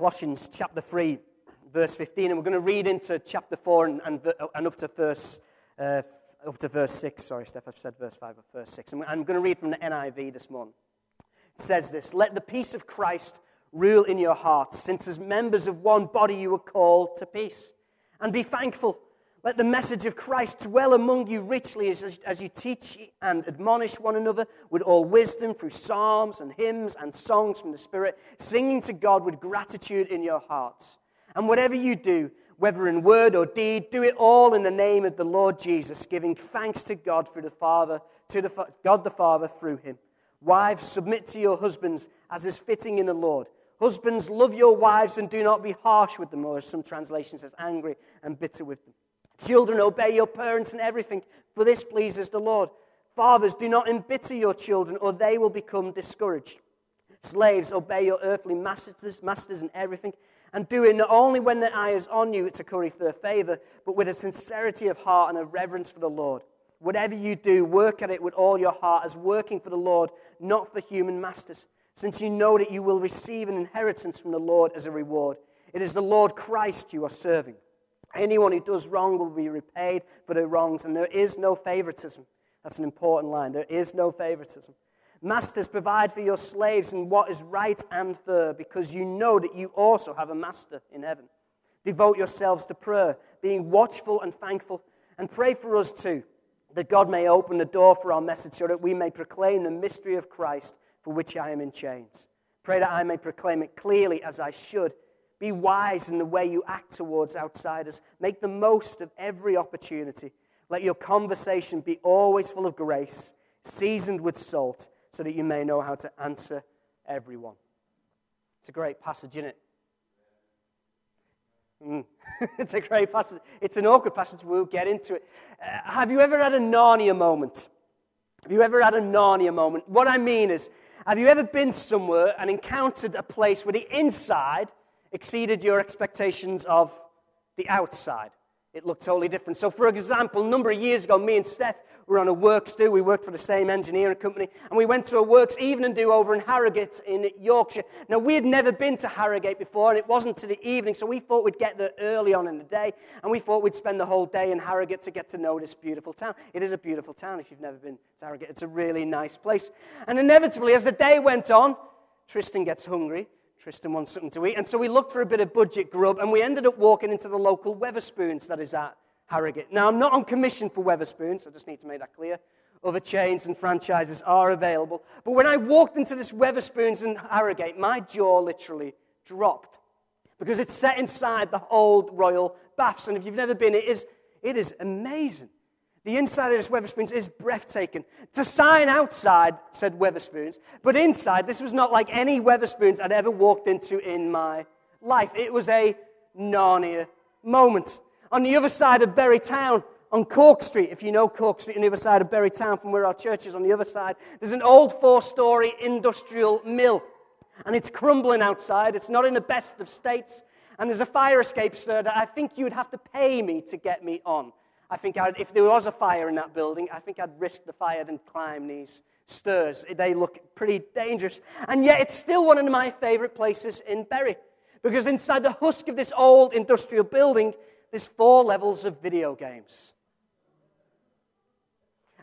Colossians chapter 3, verse 15, and we're going to read into chapter 4 and, and, and up, to verse, uh, up to verse 6. Sorry, Steph, I've said verse 5 or verse 6. I'm, I'm going to read from the NIV this morning. It says this Let the peace of Christ rule in your hearts, since as members of one body you were called to peace. And be thankful. Let the message of Christ dwell among you richly as, as you teach and admonish one another with all wisdom through psalms and hymns and songs from the Spirit, singing to God with gratitude in your hearts. And whatever you do, whether in word or deed, do it all in the name of the Lord Jesus, giving thanks to God through the Father, to the, God the Father through him. Wives, submit to your husbands as is fitting in the Lord. Husbands, love your wives and do not be harsh with them, or as some translations says, angry and bitter with them. Children, obey your parents in everything, for this pleases the Lord. Fathers, do not embitter your children, or they will become discouraged. Slaves, obey your earthly masters, masters in everything, and do it not only when their eye is on you to curry their favor, but with a sincerity of heart and a reverence for the Lord. Whatever you do, work at it with all your heart as working for the Lord, not for human masters, since you know that you will receive an inheritance from the Lord as a reward. It is the Lord Christ you are serving. Anyone who does wrong will be repaid for their wrongs, and there is no favoritism. That's an important line. There is no favoritism. Masters, provide for your slaves in what is right and fair, because you know that you also have a master in heaven. Devote yourselves to prayer, being watchful and thankful, and pray for us too, that God may open the door for our message so that we may proclaim the mystery of Christ for which I am in chains. Pray that I may proclaim it clearly as I should be wise in the way you act towards outsiders. Make the most of every opportunity. Let your conversation be always full of grace, seasoned with salt, so that you may know how to answer everyone. It's a great passage, isn't it? Mm. it's a great passage. It's an awkward passage. We'll get into it. Uh, have you ever had a Narnia moment? Have you ever had a Narnia moment? What I mean is, have you ever been somewhere and encountered a place where the inside exceeded your expectations of the outside. It looked totally different. So, for example, a number of years ago, me and Steph were on a works do. We worked for the same engineering company, and we went to a works evening do over in Harrogate in Yorkshire. Now, we had never been to Harrogate before, and it wasn't to the evening, so we thought we'd get there early on in the day, and we thought we'd spend the whole day in Harrogate to get to know this beautiful town. It is a beautiful town if you've never been to Harrogate. It's a really nice place. And inevitably, as the day went on, Tristan gets hungry, Tristan wants something to eat. And so we looked for a bit of budget grub and we ended up walking into the local Wetherspoons that is at Harrogate. Now, I'm not on commission for Wetherspoons, I just need to make that clear. Other chains and franchises are available. But when I walked into this Wetherspoons in Harrogate, my jaw literally dropped because it's set inside the old royal baths. And if you've never been, it is, it is amazing. The inside of this Wetherspoons is breathtaking. The sign outside said Wetherspoons, but inside, this was not like any Wetherspoons I'd ever walked into in my life. It was a Narnia moment. On the other side of Bury Town, on Cork Street, if you know Cork Street on the other side of Bury Town from where our church is on the other side, there's an old four story industrial mill. And it's crumbling outside. It's not in the best of states. And there's a fire escape, sir, that I think you would have to pay me to get me on. I think I'd, if there was a fire in that building, I think I'd risk the fire and climb these stairs. They look pretty dangerous. And yet, it's still one of my favorite places in Bury. Because inside the husk of this old industrial building, there's four levels of video games.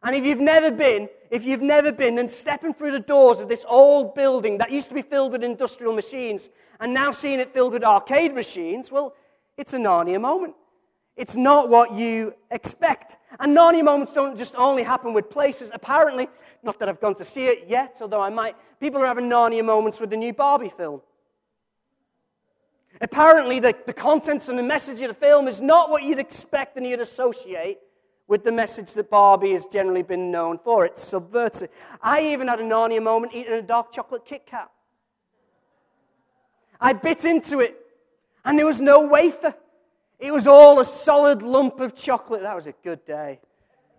And if you've never been, if you've never been, then stepping through the doors of this old building that used to be filled with industrial machines and now seeing it filled with arcade machines, well, it's a Narnia moment. It's not what you expect. And Narnia moments don't just only happen with places. Apparently, not that I've gone to see it yet, although I might, people are having Narnia moments with the new Barbie film. Apparently, the, the contents and the message of the film is not what you'd expect and you'd associate with the message that Barbie has generally been known for. It's subversive. I even had a Narnia moment eating a dark chocolate Kit Kat. I bit into it, and there was no wafer. It was all a solid lump of chocolate. That was a good day.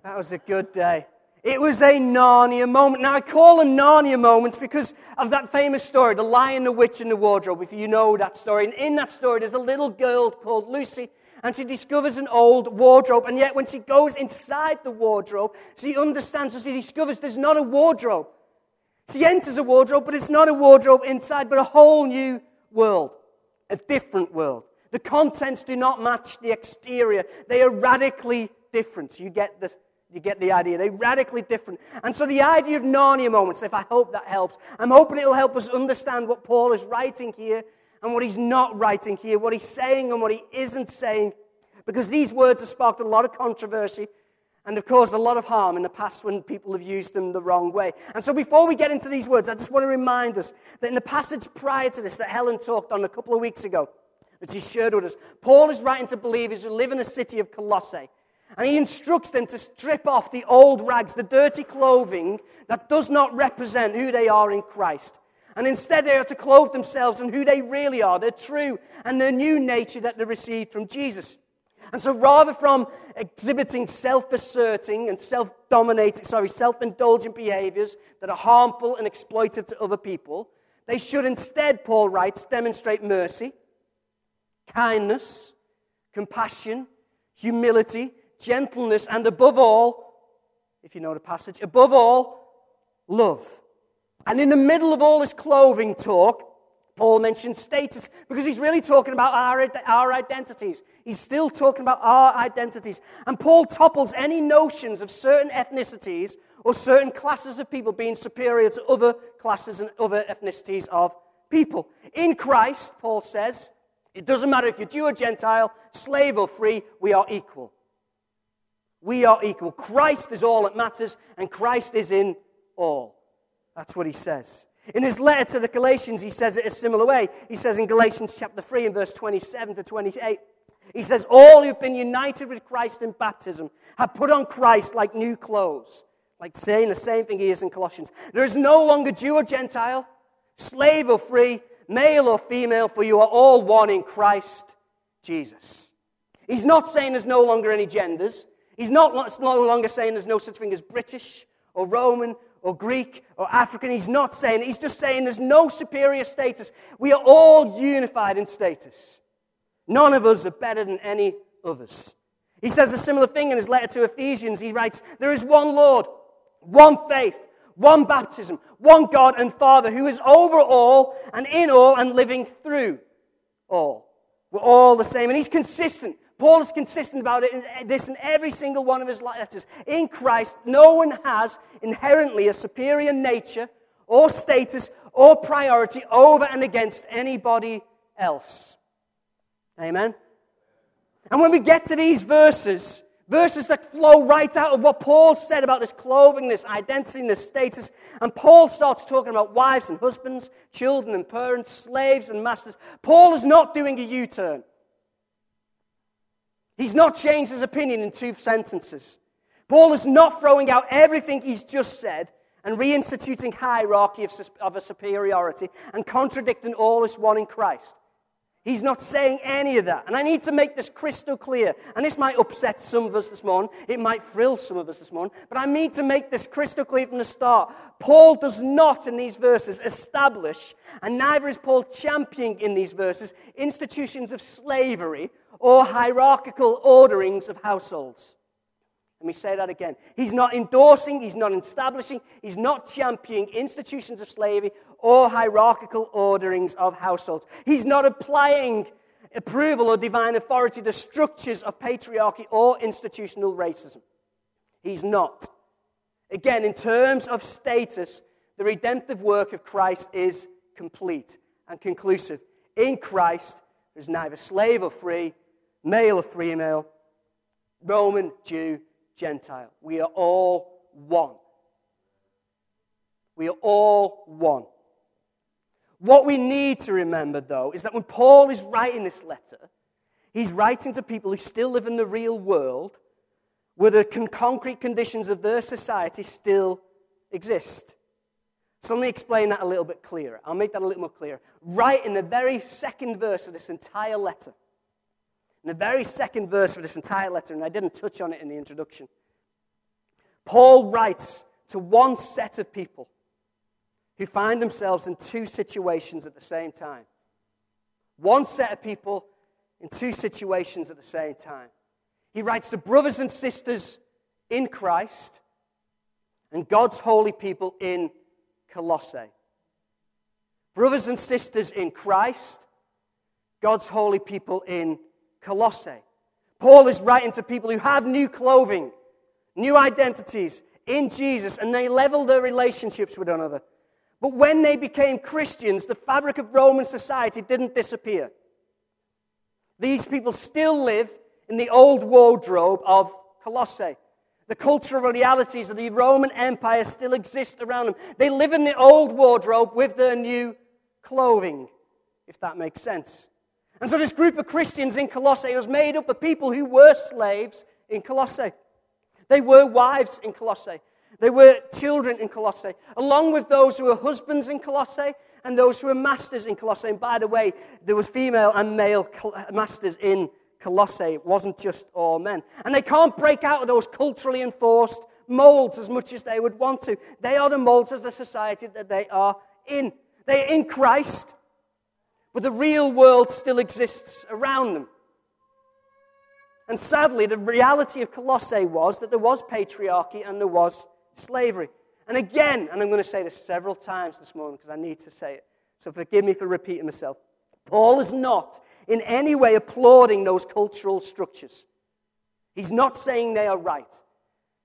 That was a good day. It was a Narnia moment. Now, I call them Narnia moments because of that famous story, The Lion, the Witch, and the Wardrobe, if you know that story. And in that story, there's a little girl called Lucy, and she discovers an old wardrobe. And yet, when she goes inside the wardrobe, she understands, so she discovers there's not a wardrobe. She enters a wardrobe, but it's not a wardrobe inside, but a whole new world. a different world. The contents do not match the exterior, they are radically different. You get the, you get the idea. They're radically different. And so the idea of Narnia moments, if I hope that helps, I'm hoping it'll help us understand what Paul is writing here and what he's not writing here, what he's saying and what he isn't saying. Because these words have sparked a lot of controversy and have caused a lot of harm in the past when people have used them the wrong way. And so before we get into these words, I just want to remind us that in the passage prior to this that Helen talked on a couple of weeks ago, that he shared with us, Paul is writing to believers who live in the city of Colossae. And he instructs them to strip off the old rags, the dirty clothing that does not represent who they are in Christ. And instead, they are to clothe themselves in who they really are, their true and their new nature that they received from Jesus. And so, rather from exhibiting self asserting and self dominating, sorry, self indulgent behaviors that are harmful and exploitive to other people, they should instead, Paul writes, demonstrate mercy, kindness, compassion, humility, gentleness, and above all, if you know the passage, above all, love. And in the middle of all this clothing talk, Paul mentions status because he's really talking about our, our identities. He's still talking about our identities. And Paul topples any notions of certain ethnicities or certain classes of people being superior to other classes and other ethnicities of people. In Christ, Paul says, it doesn't matter if you're Jew or Gentile, slave or free, we are equal. We are equal. Christ is all that matters, and Christ is in all. That's what he says. In his letter to the Galatians, he says it a similar way. He says in Galatians chapter 3 and verse 27 to 28, he says, All who've been united with Christ in baptism have put on Christ like new clothes. Like saying the same thing he is in Colossians. There is no longer Jew or Gentile, slave or free, male or female, for you are all one in Christ Jesus. He's not saying there's no longer any genders. He's not no longer saying there's no such thing as British or Roman or Greek or African. He's not saying, he's just saying there's no superior status. We are all unified in status. None of us are better than any others. He says a similar thing in his letter to Ephesians. He writes, There is one Lord, one faith, one baptism, one God and Father who is over all and in all and living through all. We're all the same. And he's consistent. Paul is consistent about it in this in every single one of his letters. In Christ, no one has inherently a superior nature or status or priority over and against anybody else. Amen? And when we get to these verses, verses that flow right out of what Paul said about this clothing, this identity, this status, and Paul starts talking about wives and husbands, children and parents, slaves and masters, Paul is not doing a U turn. He's not changed his opinion in two sentences. Paul is not throwing out everything he's just said and reinstituting hierarchy of, of a superiority and contradicting all is one in Christ. He's not saying any of that. And I need to make this crystal clear. And this might upset some of us this morning. It might thrill some of us this morning. But I need to make this crystal clear from the start. Paul does not, in these verses, establish, and neither is Paul championing in these verses, institutions of slavery or hierarchical orderings of households. Let me say that again. He's not endorsing, he's not establishing, he's not championing institutions of slavery or hierarchical orderings of households. He's not applying approval or divine authority to structures of patriarchy or institutional racism. He's not. Again, in terms of status, the redemptive work of Christ is complete and conclusive. In Christ, there's neither slave or free, male or female, Roman, Jew, Gentile. We are all one. We are all one. What we need to remember, though, is that when Paul is writing this letter, he's writing to people who still live in the real world where the con- concrete conditions of their society still exist. So let me explain that a little bit clearer. I'll make that a little more clear. Right in the very second verse of this entire letter, in the very second verse of this entire letter, and I didn't touch on it in the introduction, Paul writes to one set of people who find themselves in two situations at the same time. One set of people in two situations at the same time. He writes to brothers and sisters in Christ and God's holy people in Colossae. Brothers and sisters in Christ, God's holy people in Colossae. Paul is writing to people who have new clothing, new identities in Jesus, and they level their relationships with one another. But when they became Christians, the fabric of Roman society didn't disappear. These people still live in the old wardrobe of Colossae. The cultural realities of the Roman Empire still exist around them. They live in the old wardrobe with their new clothing, if that makes sense. And so, this group of Christians in Colossae was made up of people who were slaves in Colossae. They were wives in Colossae. They were children in Colossae, along with those who were husbands in Colossae and those who were masters in Colossae. And by the way, there was female and male masters in Colossae. It wasn't just all men. And they can't break out of those culturally enforced molds as much as they would want to. They are the molds of the society that they are in. They are in Christ, but the real world still exists around them. And sadly, the reality of Colossae was that there was patriarchy and there was slavery. And again, and I'm going to say this several times this morning because I need to say it, so forgive me for repeating myself. Paul is not in any way applauding those cultural structures. He's not saying they are right.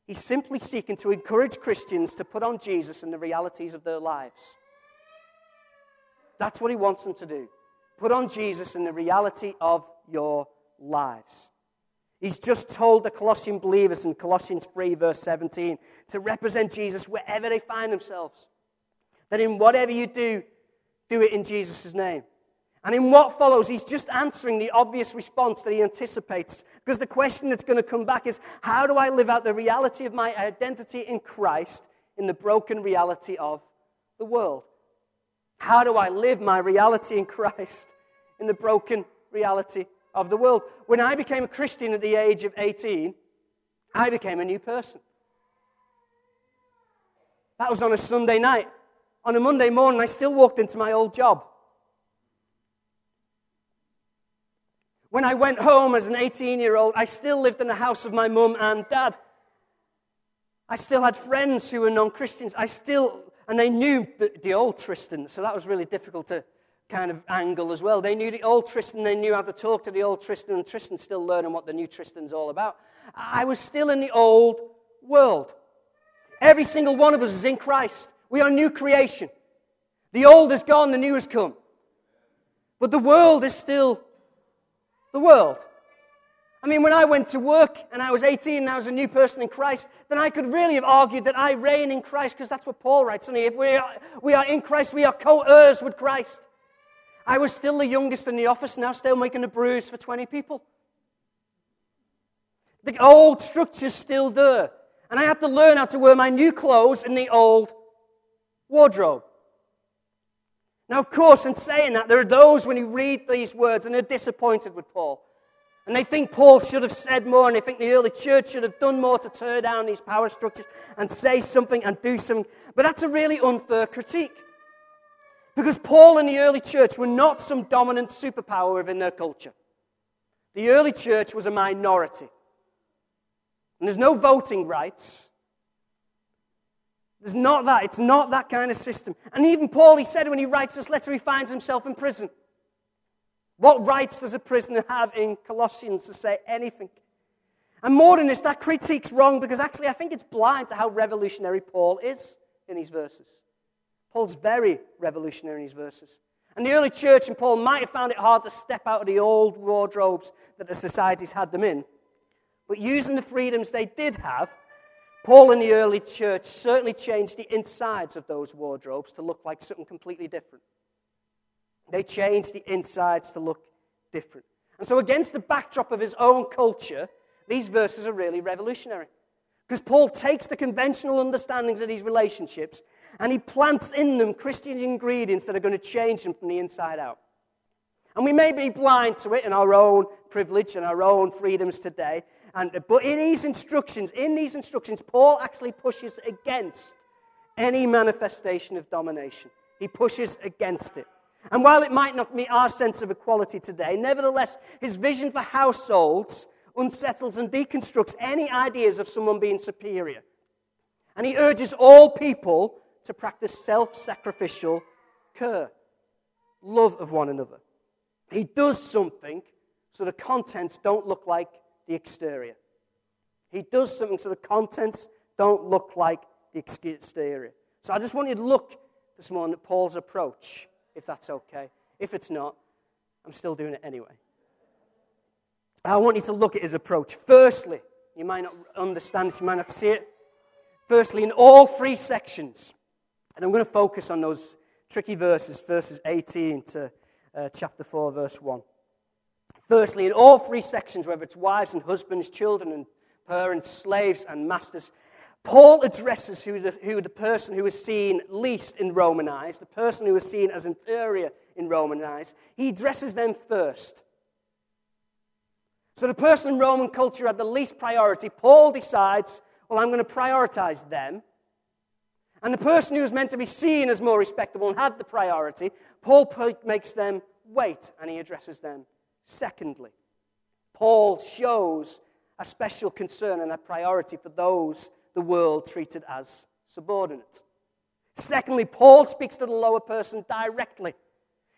He's simply seeking to encourage Christians to put on Jesus and the realities of their lives. That's what he wants them to do. Put on Jesus and the reality of your lives. He's just told the Colossian believers in Colossians 3, verse 17, to represent Jesus wherever they find themselves. That in whatever you do, do it in Jesus' name. And in what follows, he's just answering the obvious response that he anticipates. Because the question that's going to come back is how do I live out the reality of my identity in Christ in the broken reality of the world? How do I live my reality in Christ in the broken reality of the world. When I became a Christian at the age of 18, I became a new person. That was on a Sunday night. On a Monday morning, I still walked into my old job. When I went home as an 18 year old, I still lived in the house of my mum and dad. I still had friends who were non Christians. I still, and they knew the, the old Tristan, so that was really difficult to kind of angle as well. They knew the old Tristan, they knew how to talk to the old Tristan, and Tristan's still learning what the new Tristan's all about. I was still in the old world. Every single one of us is in Christ. We are new creation. The old is gone, the new has come. But the world is still the world. I mean, when I went to work and I was 18 and I was a new person in Christ, then I could really have argued that I reign in Christ because that's what Paul writes. Only if we are, we are in Christ, we are co heirs with Christ. I was still the youngest in the office, now still making a brews for 20 people. The old structure's still there. And I had to learn how to wear my new clothes in the old wardrobe. Now, of course, in saying that, there are those when you read these words and they're disappointed with Paul. And they think Paul should have said more, and they think the early church should have done more to tear down these power structures and say something and do something. But that's a really unfair critique. Because Paul and the early church were not some dominant superpower within their culture. The early church was a minority. And there's no voting rights. There's not that. It's not that kind of system. And even Paul, he said when he writes this letter, he finds himself in prison. What rights does a prisoner have in Colossians to say anything? And more than this, that critique's wrong because actually I think it's blind to how revolutionary Paul is in these verses. Paul's very revolutionary in his verses. And the early church and Paul might have found it hard to step out of the old wardrobes that the societies had them in. But using the freedoms they did have, Paul and the early church certainly changed the insides of those wardrobes to look like something completely different. They changed the insides to look different. And so, against the backdrop of his own culture, these verses are really revolutionary. Because Paul takes the conventional understandings of these relationships and he plants in them Christian ingredients that are going to change them from the inside out. And we may be blind to it in our own privilege and our own freedoms today. And, but in these instructions, in these instructions, Paul actually pushes against any manifestation of domination. He pushes against it. And while it might not meet our sense of equality today, nevertheless, his vision for households unsettles and deconstructs any ideas of someone being superior. And he urges all people to practice self sacrificial care, love of one another. He does something so the contents don't look like the exterior. He does something so the contents don't look like the exterior. So I just want you to look this morning at Paul's approach, if that's okay. If it's not, I'm still doing it anyway. I want you to look at his approach. Firstly, you might not understand this, you might not see it. Firstly, in all three sections, and I'm going to focus on those tricky verses, verses 18 to uh, chapter 4, verse 1. Firstly, in all three sections, whether it's wives and husbands, children and parents, slaves and masters, Paul addresses who the, who the person who is seen least in Roman eyes, the person who is seen as inferior in Roman eyes, he addresses them first. So the person in Roman culture had the least priority. Paul decides, well, I'm going to prioritize them. And the person who was meant to be seen as more respectable and had the priority, Paul makes them wait and he addresses them secondly. Paul shows a special concern and a priority for those the world treated as subordinate. Secondly, Paul speaks to the lower person directly.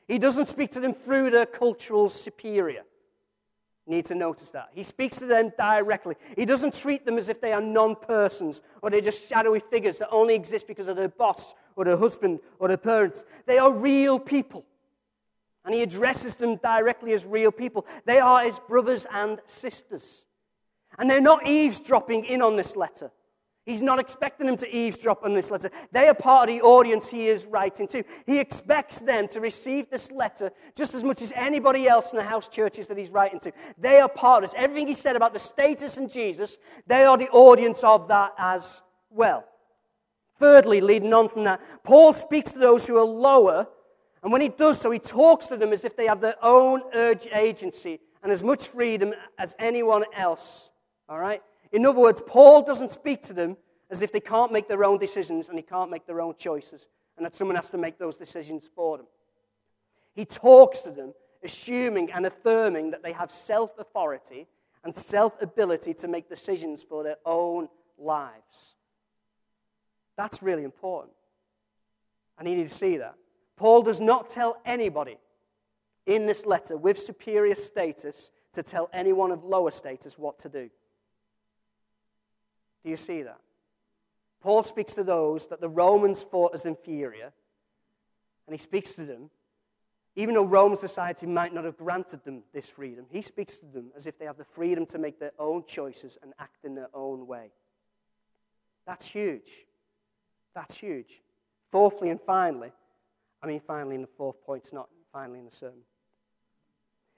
He doesn't speak to them through their cultural superior. Need to notice that. He speaks to them directly. He doesn't treat them as if they are non persons or they're just shadowy figures that only exist because of their boss or their husband or their parents. They are real people. And he addresses them directly as real people. They are his brothers and sisters. And they're not eavesdropping in on this letter. He's not expecting them to eavesdrop on this letter. They are part of the audience he is writing to. He expects them to receive this letter just as much as anybody else in the house churches that he's writing to. They are part of this. Everything he said about the status in Jesus, they are the audience of that as well. Thirdly, leading on from that, Paul speaks to those who are lower, and when he does so, he talks to them as if they have their own urge agency and as much freedom as anyone else. All right? In other words, Paul doesn't speak to them as if they can't make their own decisions and they can't make their own choices and that someone has to make those decisions for them. He talks to them, assuming and affirming that they have self authority and self ability to make decisions for their own lives. That's really important. Need you to see that. Paul does not tell anybody in this letter with superior status to tell anyone of lower status what to do. Do you see that? Paul speaks to those that the Romans thought as inferior, and he speaks to them, even though Roman society might not have granted them this freedom, he speaks to them as if they have the freedom to make their own choices and act in their own way. That's huge. That's huge. Fourthly and finally, I mean, finally in the fourth point, it's not finally in the sermon.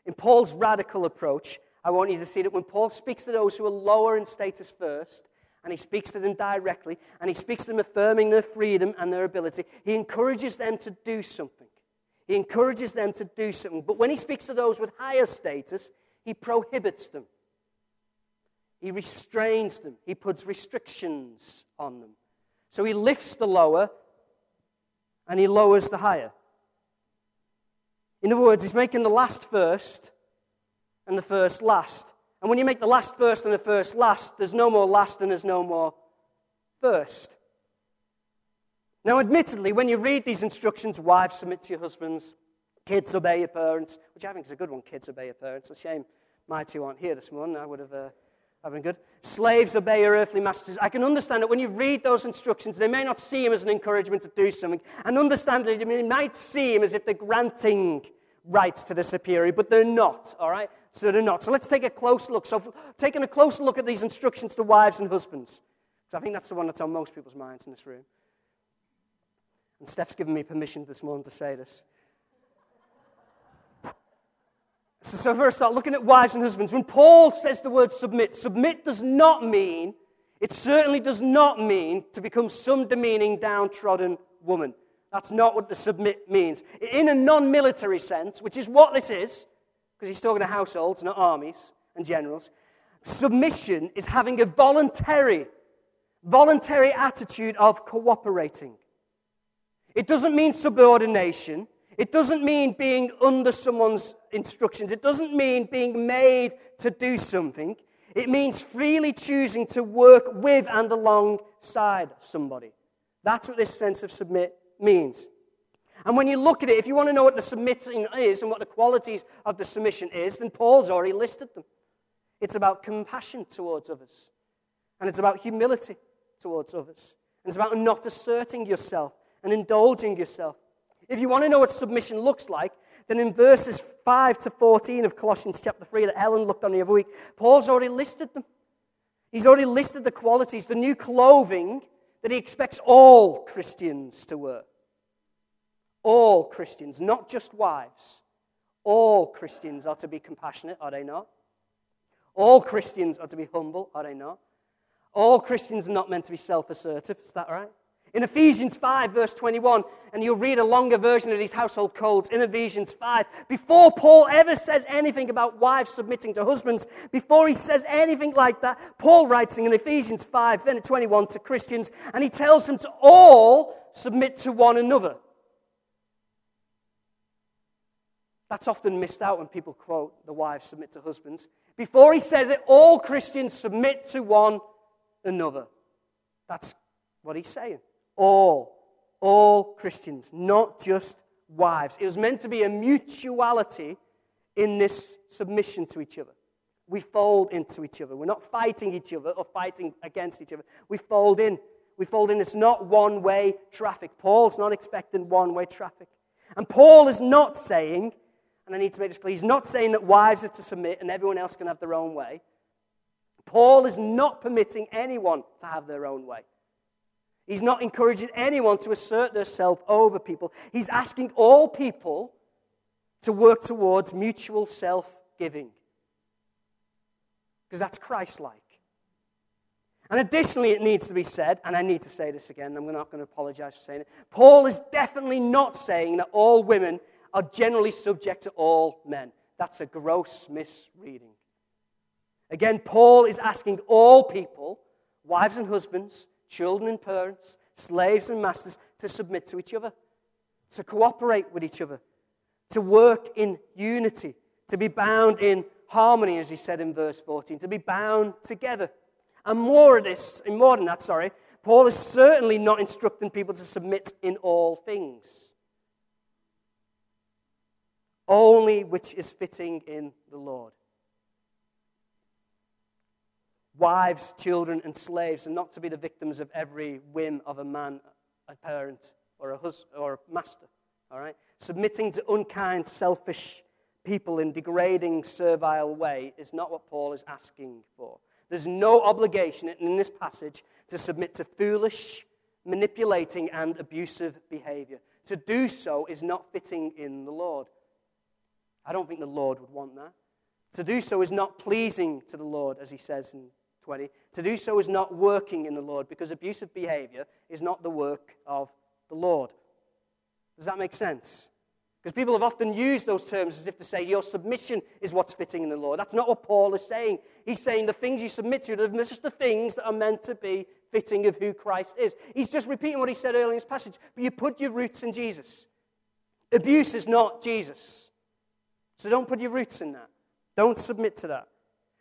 In Paul's radical approach, I want you to see that when Paul speaks to those who are lower in status first, and he speaks to them directly, and he speaks to them affirming their freedom and their ability. He encourages them to do something. He encourages them to do something. But when he speaks to those with higher status, he prohibits them. He restrains them. He puts restrictions on them. So he lifts the lower and he lowers the higher. In other words, he's making the last first and the first last. And when you make the last first and the first last, there's no more last and there's no more first. Now, admittedly, when you read these instructions, wives submit to your husbands, kids obey your parents, which I think is a good one, kids obey your parents. It's a shame my two aren't here this morning. I would have uh, been good. Slaves obey your earthly masters. I can understand that when you read those instructions, they may not see him as an encouragement to do something. And understandably, they might see him as if they're granting rights to the superior, but they're not, all right? So they're not. So let's take a close look. So, taking a closer look at these instructions to wives and husbands, because I think that's the one that's on most people's minds in this room. And Steph's given me permission this morning to say this. So, so first start looking at wives and husbands. When Paul says the word submit, submit does not mean, it certainly does not mean to become some demeaning, downtrodden woman. That's not what the submit means. In a non military sense, which is what this is, because he's talking to households, not armies and generals. Submission is having a voluntary, voluntary attitude of cooperating. It doesn't mean subordination. It doesn't mean being under someone's instructions. It doesn't mean being made to do something. It means freely choosing to work with and alongside somebody. That's what this sense of submit means. And when you look at it, if you want to know what the submitting is and what the qualities of the submission is, then Paul's already listed them. It's about compassion towards others, and it's about humility towards others, and it's about not asserting yourself and indulging yourself. If you want to know what submission looks like, then in verses 5 to 14 of Colossians chapter 3 that Ellen looked on the other week, Paul's already listed them. He's already listed the qualities, the new clothing that he expects all Christians to wear. All Christians, not just wives. All Christians are to be compassionate, are they not? All Christians are to be humble, are they not? All Christians are not meant to be self assertive, is that right? In Ephesians 5, verse 21, and you'll read a longer version of these household codes in Ephesians 5, before Paul ever says anything about wives submitting to husbands, before he says anything like that, Paul writes in Ephesians 5, then 21 to Christians, and he tells them to all submit to one another. That's often missed out when people quote the wives submit to husbands. Before he says it, all Christians submit to one another. That's what he's saying. All. All Christians, not just wives. It was meant to be a mutuality in this submission to each other. We fold into each other. We're not fighting each other or fighting against each other. We fold in. We fold in. It's not one way traffic. Paul's not expecting one way traffic. And Paul is not saying and I need to make this clear, he's not saying that wives are to submit and everyone else can have their own way. Paul is not permitting anyone to have their own way. He's not encouraging anyone to assert themselves over people. He's asking all people to work towards mutual self giving. Because that's Christ like. And additionally, it needs to be said, and I need to say this again, I'm not going to apologize for saying it. Paul is definitely not saying that all women are generally subject to all men. That's a gross misreading. Again, Paul is asking all people, wives and husbands, children and parents, slaves and masters, to submit to each other, to cooperate with each other, to work in unity, to be bound in harmony, as he said in verse 14, to be bound together. And more of this, and more than that, sorry, Paul is certainly not instructing people to submit in all things only which is fitting in the Lord. Wives, children, and slaves are not to be the victims of every whim of a man, a parent, or a or a master. All right? Submitting to unkind, selfish people in degrading, servile way is not what Paul is asking for. There's no obligation in this passage to submit to foolish, manipulating, and abusive behavior. To do so is not fitting in the Lord. I don't think the Lord would want that. To do so is not pleasing to the Lord, as he says in 20. To do so is not working in the Lord because abusive behavior is not the work of the Lord. Does that make sense? Because people have often used those terms as if to say your submission is what's fitting in the Lord. That's not what Paul is saying. He's saying the things you submit to are just the things that are meant to be fitting of who Christ is. He's just repeating what he said earlier in his passage. But you put your roots in Jesus. Abuse is not Jesus. So don't put your roots in that. Don't submit to that.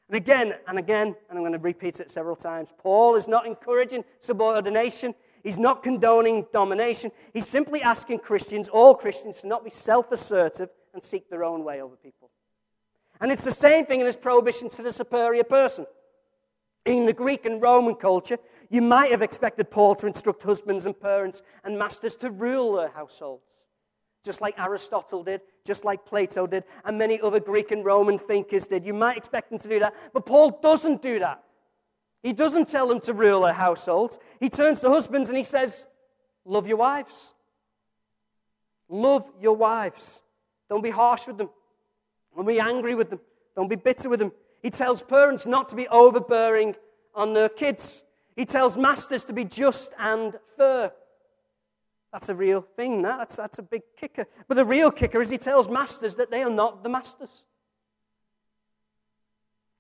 And again and again, and I'm going to repeat it several times, Paul is not encouraging subordination. He's not condoning domination. He's simply asking Christians, all Christians, to not be self assertive and seek their own way over people. And it's the same thing in his prohibition to the superior person. In the Greek and Roman culture, you might have expected Paul to instruct husbands and parents and masters to rule their households just like Aristotle did, just like Plato did, and many other Greek and Roman thinkers did. You might expect them to do that, but Paul doesn't do that. He doesn't tell them to rule their households. He turns to husbands and he says, Love your wives. Love your wives. Don't be harsh with them. Don't be angry with them. Don't be bitter with them. He tells parents not to be overbearing on their kids. He tells masters to be just and fair. That's a real thing. That's, that's a big kicker. But the real kicker is he tells masters that they are not the masters.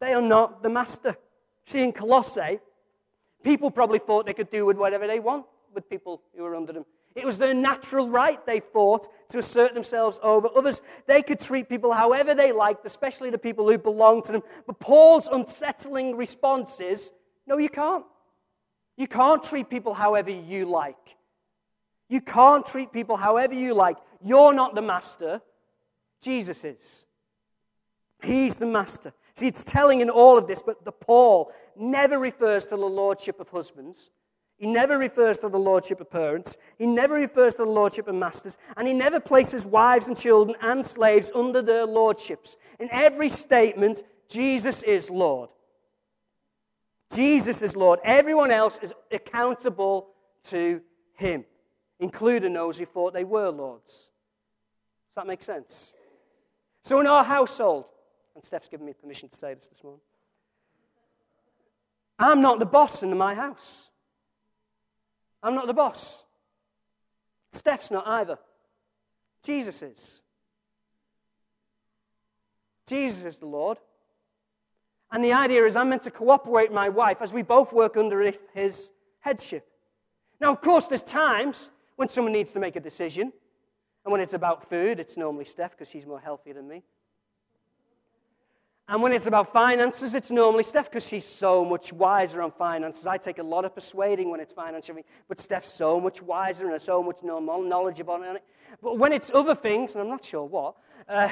They are not the master. See, in Colossae, people probably thought they could do with whatever they want with people who were under them. It was their natural right, they thought, to assert themselves over others. They could treat people however they liked, especially the people who belonged to them. But Paul's unsettling response is no, you can't. You can't treat people however you like. You can't treat people however you like. You're not the master, Jesus is. He's the master. See, it's telling in all of this, but the Paul never refers to the lordship of husbands. He never refers to the lordship of parents. He never refers to the lordship of masters. And he never places wives and children and slaves under their lordships. In every statement, Jesus is Lord. Jesus is Lord. Everyone else is accountable to him, including those who thought they were lords. Does that make sense? So, in our household, and Steph's given me permission to say this this morning, I'm not the boss in my house. I'm not the boss. Steph's not either. Jesus is. Jesus is the Lord. And the idea is I'm meant to cooperate with my wife as we both work under his headship. Now, of course, there's times when someone needs to make a decision. And when it's about food, it's normally Steph because she's more healthy than me. And when it's about finances, it's normally Steph because she's so much wiser on finances. I take a lot of persuading when it's financial, but Steph's so much wiser and so much knowledgeable on it. But when it's other things, and I'm not sure what, uh,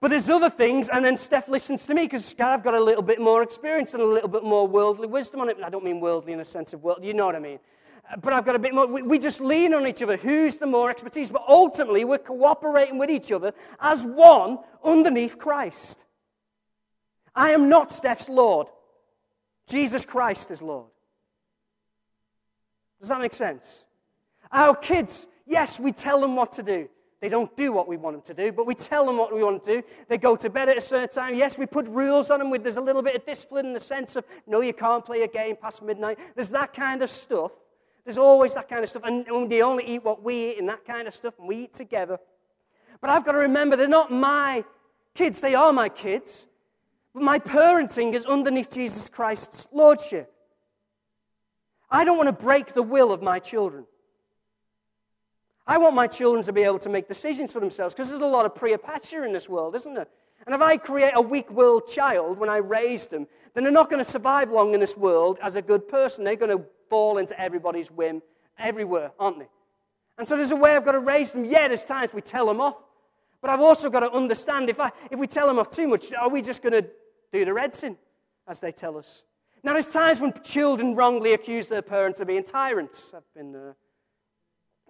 but there's other things, and then Steph listens to me because I've got a little bit more experience and a little bit more worldly wisdom on it. I don't mean worldly in a sense of world, you know what I mean. But I've got a bit more. We, we just lean on each other. Who's the more expertise? But ultimately, we're cooperating with each other as one underneath Christ. I am not Steph's Lord. Jesus Christ is Lord. Does that make sense? Our kids, yes, we tell them what to do. They don't do what we want them to do, but we tell them what we want to do. They go to bed at a certain time. Yes, we put rules on them. With, there's a little bit of discipline in the sense of, no, you can't play a game past midnight. There's that kind of stuff. There's always that kind of stuff. And, they only eat what we eat and that kind of stuff, and we eat together. But I've got to remember, they're not my kids. They are my kids. But my parenting is underneath Jesus Christ's lordship. I don't want to break the will of my children. I want my children to be able to make decisions for themselves because there's a lot of pre-apatia in this world, isn't there? And if I create a weak-willed child when I raise them, then they're not going to survive long in this world as a good person. They're going to fall into everybody's whim everywhere, aren't they? And so there's a way I've got to raise them. Yeah, there's times we tell them off. But I've also got to understand if, I, if we tell them off too much, are we just going to do the red sin, as they tell us? Now, there's times when children wrongly accuse their parents of being tyrants. I've been uh,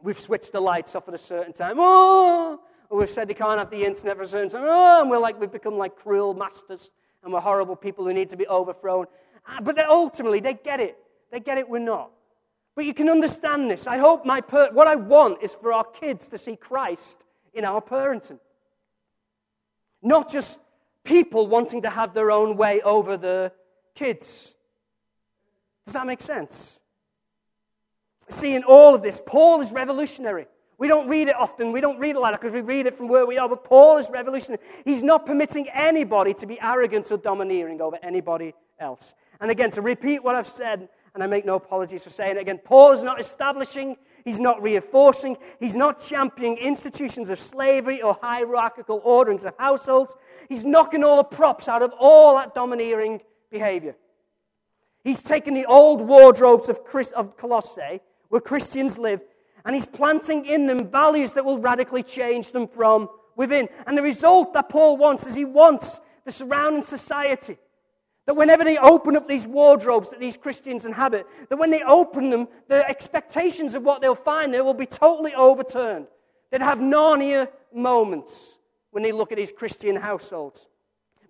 we've switched the lights off at a certain time. Oh, or we've said they can't have the internet for certain time. And we're like, we've become like cruel masters and we're horrible people who need to be overthrown. Ah, but ultimately, they get it. They get it, we're not. But you can understand this. I hope my, per- what I want is for our kids to see Christ in our parenting. Not just people wanting to have their own way over the kids. Does that make sense? See, in all of this, Paul is revolutionary. We don't read it often. We don't read like that because we read it from where we are. But Paul is revolutionary. He's not permitting anybody to be arrogant or domineering over anybody else. And again, to repeat what I've said, and I make no apologies for saying it again, Paul is not establishing, he's not reinforcing, he's not championing institutions of slavery or hierarchical orderings of households. He's knocking all the props out of all that domineering behavior. He's taken the old wardrobes of, Chris, of Colossae where Christians live, and he's planting in them values that will radically change them from within. And the result that Paul wants is he wants the surrounding society that whenever they open up these wardrobes that these Christians inhabit, that when they open them, the expectations of what they'll find there will be totally overturned. They'd have Narnia moments when they look at these Christian households.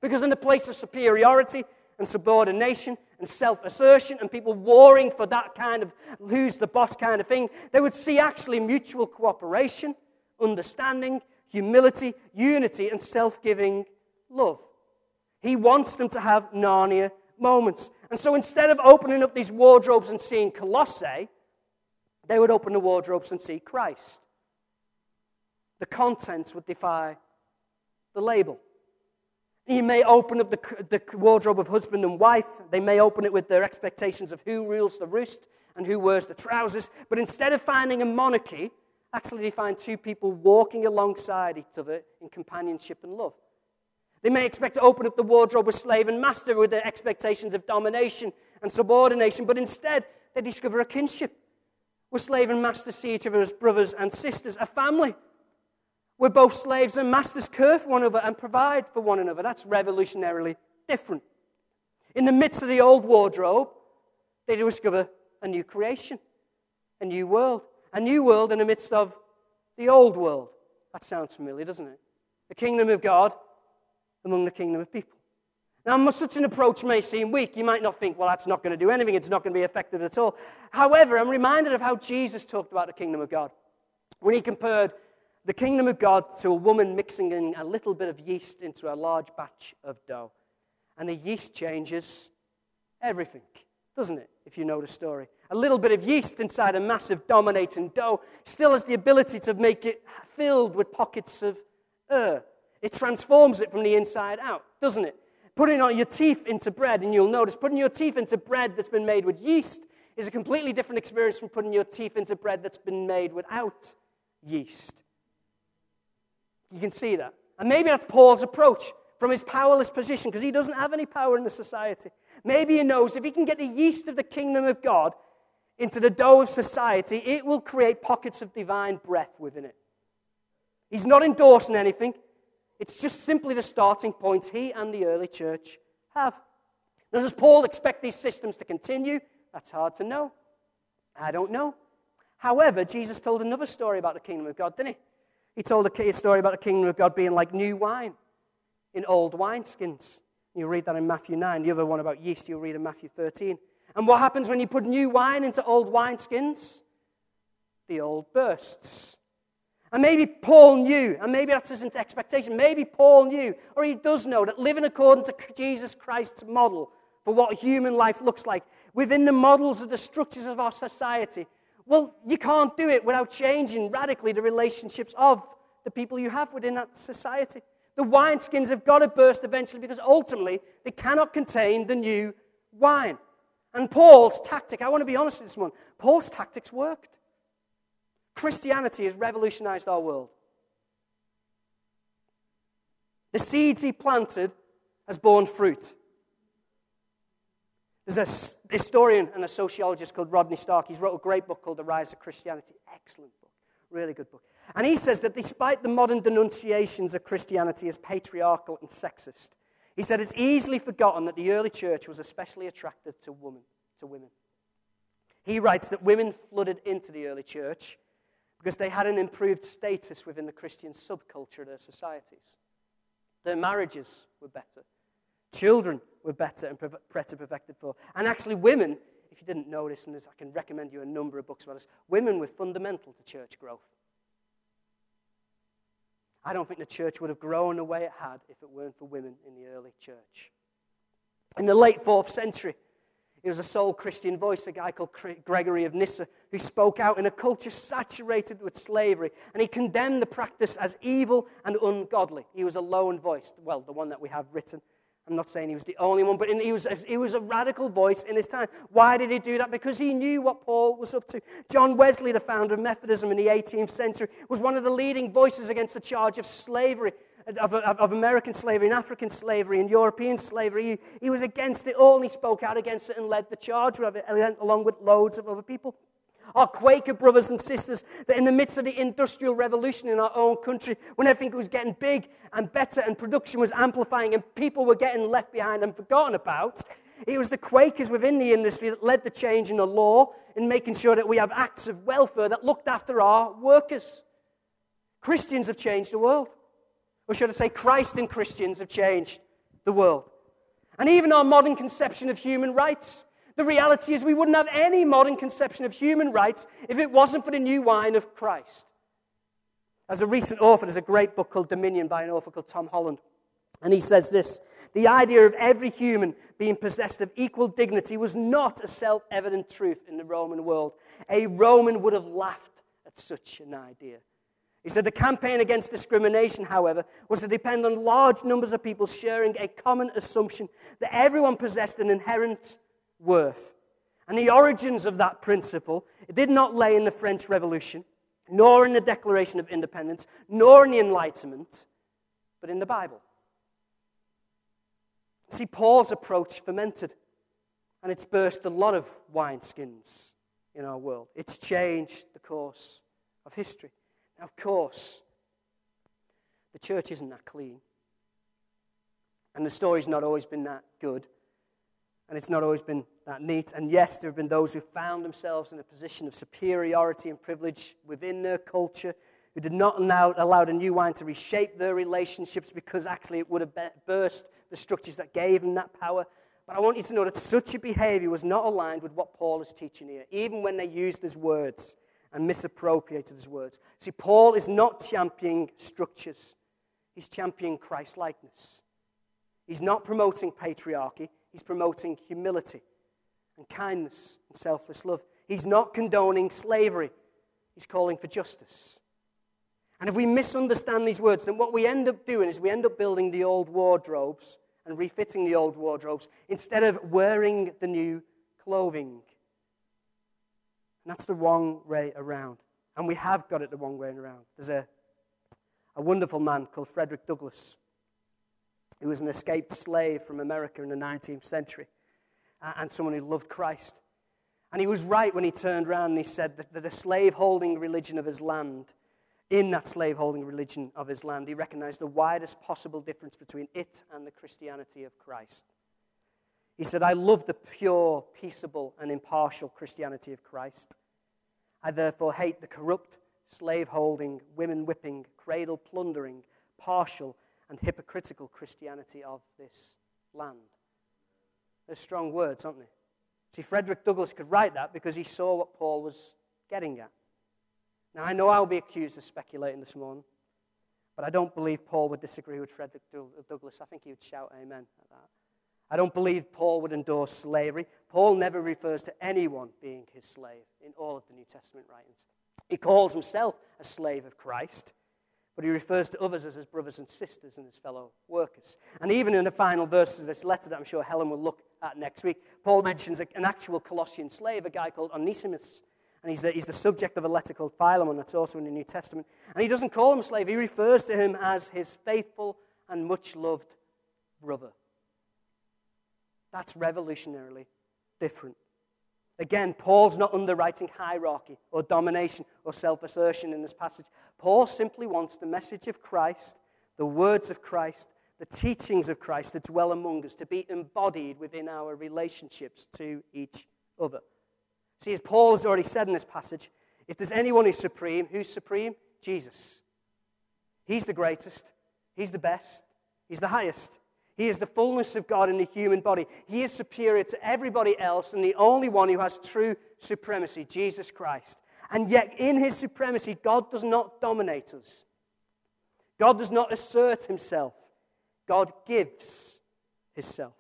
Because in the place of superiority and subordination and self assertion and people warring for that kind of who's the boss kind of thing, they would see actually mutual cooperation, understanding, humility, unity, and self giving love. He wants them to have Narnia moments. And so instead of opening up these wardrobes and seeing Colossae, they would open the wardrobes and see Christ. The contents would defy the label. You may open up the, the wardrobe of husband and wife. They may open it with their expectations of who rules the roost and who wears the trousers. But instead of finding a monarchy, actually they find two people walking alongside each other in companionship and love. They may expect to open up the wardrobe of slave and master with their expectations of domination and subordination, but instead they discover a kinship We're slave and master see each other as brothers and sisters, a family. We're both slaves and masters care for one another and provide for one another. That's revolutionarily different. In the midst of the old wardrobe, they discover a new creation, a new world, a new world in the midst of the old world. That sounds familiar, doesn't it? The kingdom of God among the kingdom of people. Now, such an approach may seem weak. You might not think, well, that's not going to do anything. It's not going to be effective at all. However, I'm reminded of how Jesus talked about the kingdom of God when he compared the kingdom of God to a woman mixing in a little bit of yeast into a large batch of dough. And the yeast changes everything, doesn't it? If you know the story. A little bit of yeast inside a massive dominating dough still has the ability to make it filled with pockets of air. It transforms it from the inside out, doesn't it? Putting on your teeth into bread, and you'll notice putting your teeth into bread that's been made with yeast is a completely different experience from putting your teeth into bread that's been made without yeast. You can see that. And maybe that's Paul's approach from his powerless position because he doesn't have any power in the society. Maybe he knows if he can get the yeast of the kingdom of God into the dough of society, it will create pockets of divine breath within it. He's not endorsing anything. It's just simply the starting point he and the early church have. Now, does Paul expect these systems to continue? That's hard to know. I don't know. However, Jesus told another story about the kingdom of God, didn't he? He told a story about the kingdom of God being like new wine in old wineskins. You read that in Matthew 9. The other one about yeast, you'll read in Matthew 13. And what happens when you put new wine into old wineskins? The old bursts. And maybe Paul knew, and maybe that's his expectation. Maybe Paul knew, or he does know, that living according to Jesus Christ's model for what human life looks like within the models of the structures of our society, well, you can't do it without changing radically the relationships of the people you have within that society. The wineskins have got to burst eventually because ultimately they cannot contain the new wine. And Paul's tactic, I want to be honest with this one, Paul's tactics worked. Christianity has revolutionized our world. The seeds he planted has borne fruit. There's a historian and a sociologist called Rodney Stark. He's wrote a great book called The Rise of Christianity. Excellent book. Really good book. And he says that despite the modern denunciations of Christianity as patriarchal and sexist, he said it's easily forgotten that the early church was especially attracted to women. To women. He writes that women flooded into the early church because they had an improved status within the Christian subculture of their societies. Their marriages were better, children were better and better perfected for. And actually, women, if you didn't this, and I can recommend you a number of books about this, women were fundamental to church growth. I don't think the church would have grown the way it had if it weren't for women in the early church. In the late fourth century, he was a sole Christian voice, a guy called Gregory of Nyssa, who spoke out in a culture saturated with slavery. And he condemned the practice as evil and ungodly. He was a lone voice, well, the one that we have written. I'm not saying he was the only one, but he was, he was a radical voice in his time. Why did he do that? Because he knew what Paul was up to. John Wesley, the founder of Methodism in the 18th century, was one of the leading voices against the charge of slavery of, of, of, American slavery and African slavery and European slavery. He, he was against it all and he spoke out against it and led the charge along with loads of other people. Our Quaker brothers and sisters, that in the midst of the Industrial Revolution in our own country, when everything was getting big and better and production was amplifying and people were getting left behind and forgotten about, it was the Quakers within the industry that led the change in the law in making sure that we have acts of welfare that looked after our workers. Christians have changed the world. Or should I say, Christ and Christians have changed the world. And even our modern conception of human rights. The reality is, we wouldn't have any modern conception of human rights if it wasn't for the new wine of Christ. As a recent author, there's a great book called Dominion by an author called Tom Holland. And he says this The idea of every human being possessed of equal dignity was not a self evident truth in the Roman world. A Roman would have laughed at such an idea. He said the campaign against discrimination, however, was to depend on large numbers of people sharing a common assumption that everyone possessed an inherent worth. And the origins of that principle did not lay in the French Revolution, nor in the Declaration of Independence, nor in the Enlightenment, but in the Bible. See, Paul's approach fermented, and it's burst a lot of wineskins. in our world. It's changed the course of history. Now, of course, the church isn't that clean. And the story's not always been that good. And it's not always been that neat. And yes, there have been those who found themselves in a position of superiority and privilege within their culture, who did not allow, allow the new wine to reshape their relationships because actually it would have burst the structures that gave them that power. But I want you to know that such a behavior was not aligned with what Paul is teaching here, even when they used his words and misappropriated his words. See, Paul is not championing structures, he's championing Christ likeness. He's not promoting patriarchy, he's promoting humility and kindness and selfless love. He's not condoning slavery, he's calling for justice. And if we misunderstand these words, then what we end up doing is we end up building the old wardrobes and refitting the old wardrobes instead of wearing the new clothing. And that's the wrong way around. And we have got it the wrong way around. There's a, a wonderful man called Frederick Douglass who was an escaped slave from America in the 19th century uh, and someone who loved Christ. And he was right when he turned around and he said that the slave holding religion of his land, in that slave holding religion of his land, he recognized the widest possible difference between it and the Christianity of Christ. He said, I love the pure, peaceable, and impartial Christianity of Christ. I therefore hate the corrupt, slave holding, women whipping, cradle plundering, partial, and hypocritical Christianity of this land. They're strong words, aren't they? See, Frederick Douglass could write that because he saw what Paul was getting at. Now, I know I'll be accused of speculating this morning, but I don't believe Paul would disagree with Frederick Douglass. I think he would shout amen at that. I don't believe Paul would endorse slavery. Paul never refers to anyone being his slave in all of the New Testament writings. He calls himself a slave of Christ but he refers to others as his brothers and sisters and his fellow workers. And even in the final verses of this letter that I'm sure Helen will look at next week, Paul mentions an actual Colossian slave, a guy called Onesimus. And he's the, he's the subject of a letter called Philemon that's also in the New Testament. And he doesn't call him a slave, he refers to him as his faithful and much loved brother. That's revolutionarily different. Again, Paul's not underwriting hierarchy or domination or self assertion in this passage. Paul simply wants the message of Christ, the words of Christ, the teachings of Christ to dwell among us, to be embodied within our relationships to each other. See, as Paul has already said in this passage, if there's anyone who's supreme, who's supreme? Jesus. He's the greatest, He's the best, He's the highest. He is the fullness of God in the human body. He is superior to everybody else and the only one who has true supremacy, Jesus Christ. And yet, in his supremacy, God does not dominate us. God does not assert himself. God gives himself.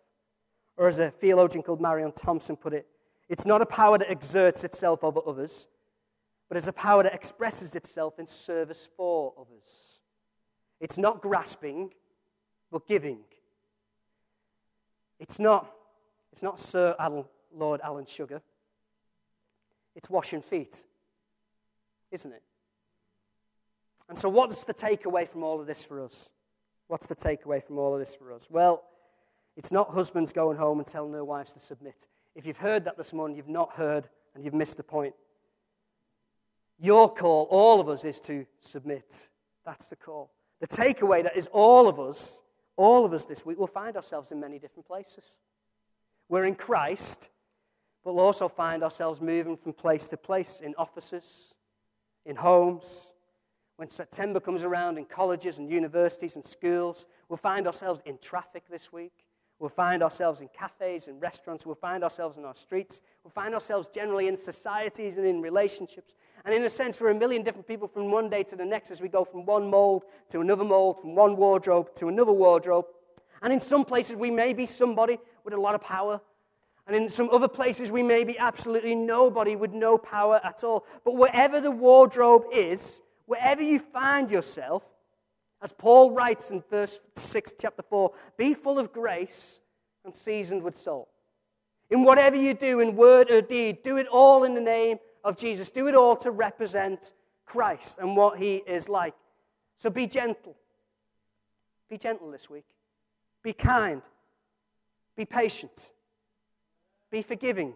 Or as a theologian called Marion Thompson put it, it's not a power that exerts itself over others, but it's a power that expresses itself in service for others. It's not grasping, but giving. It's not, it's not Sir Lord Alan Sugar. It's washing feet, isn't it? And so, what's the takeaway from all of this for us? What's the takeaway from all of this for us? Well, it's not husbands going home and telling their wives to submit. If you've heard that this morning, you've not heard and you've missed the point. Your call, all of us, is to submit. That's the call. The takeaway that is all of us all of us this week will find ourselves in many different places. We're in Christ, but we'll also find ourselves moving from place to place in offices, in homes. When September comes around in colleges and universities and schools, we'll find ourselves in traffic this week. We'll find ourselves in cafes and restaurants. We'll find ourselves in our streets. We'll find ourselves generally in societies and in relationships. And in a sense, we're a million different people from one day to the next as we go from one mold to another mold, from one wardrobe to another wardrobe. And in some places, we may be somebody with a lot of power. And in some other places, we may be absolutely nobody with no power at all. But wherever the wardrobe is, wherever you find yourself, as Paul writes in verse 6, chapter 4, be full of grace and seasoned with salt. In whatever you do, in word or deed, do it all in the name of Jesus. Do it all to represent Christ and what he is like. So be gentle. Be gentle this week. Be kind. Be patient. Be forgiving.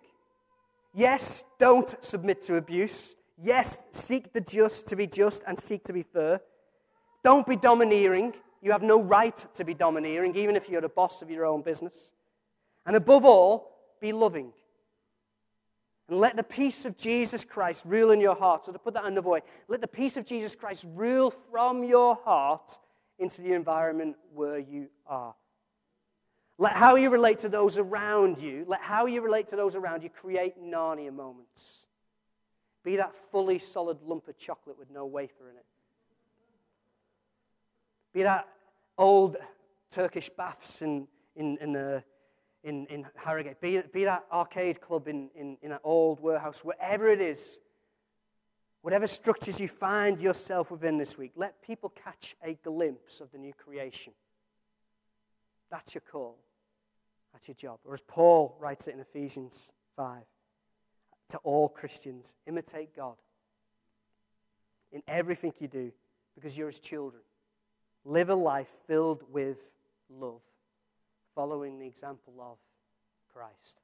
Yes, don't submit to abuse. Yes, seek the just to be just and seek to be fair. Don't be domineering. You have no right to be domineering, even if you're the boss of your own business. And above all, be loving. And let the peace of Jesus Christ rule in your heart. So, to put that another way, let the peace of Jesus Christ rule from your heart into the environment where you are. Let how you relate to those around you, let how you relate to those around you create Narnia moments. Be that fully solid lump of chocolate with no wafer in it. Be that old Turkish baths in, in, in, uh, in, in Harrogate. Be, be that arcade club in, in, in an old warehouse, wherever it is. Whatever structures you find yourself within this week, let people catch a glimpse of the new creation. That's your call. That's your job. Or as Paul writes it in Ephesians 5 to all Christians imitate God in everything you do because you're his children. Live a life filled with love, following the example of Christ.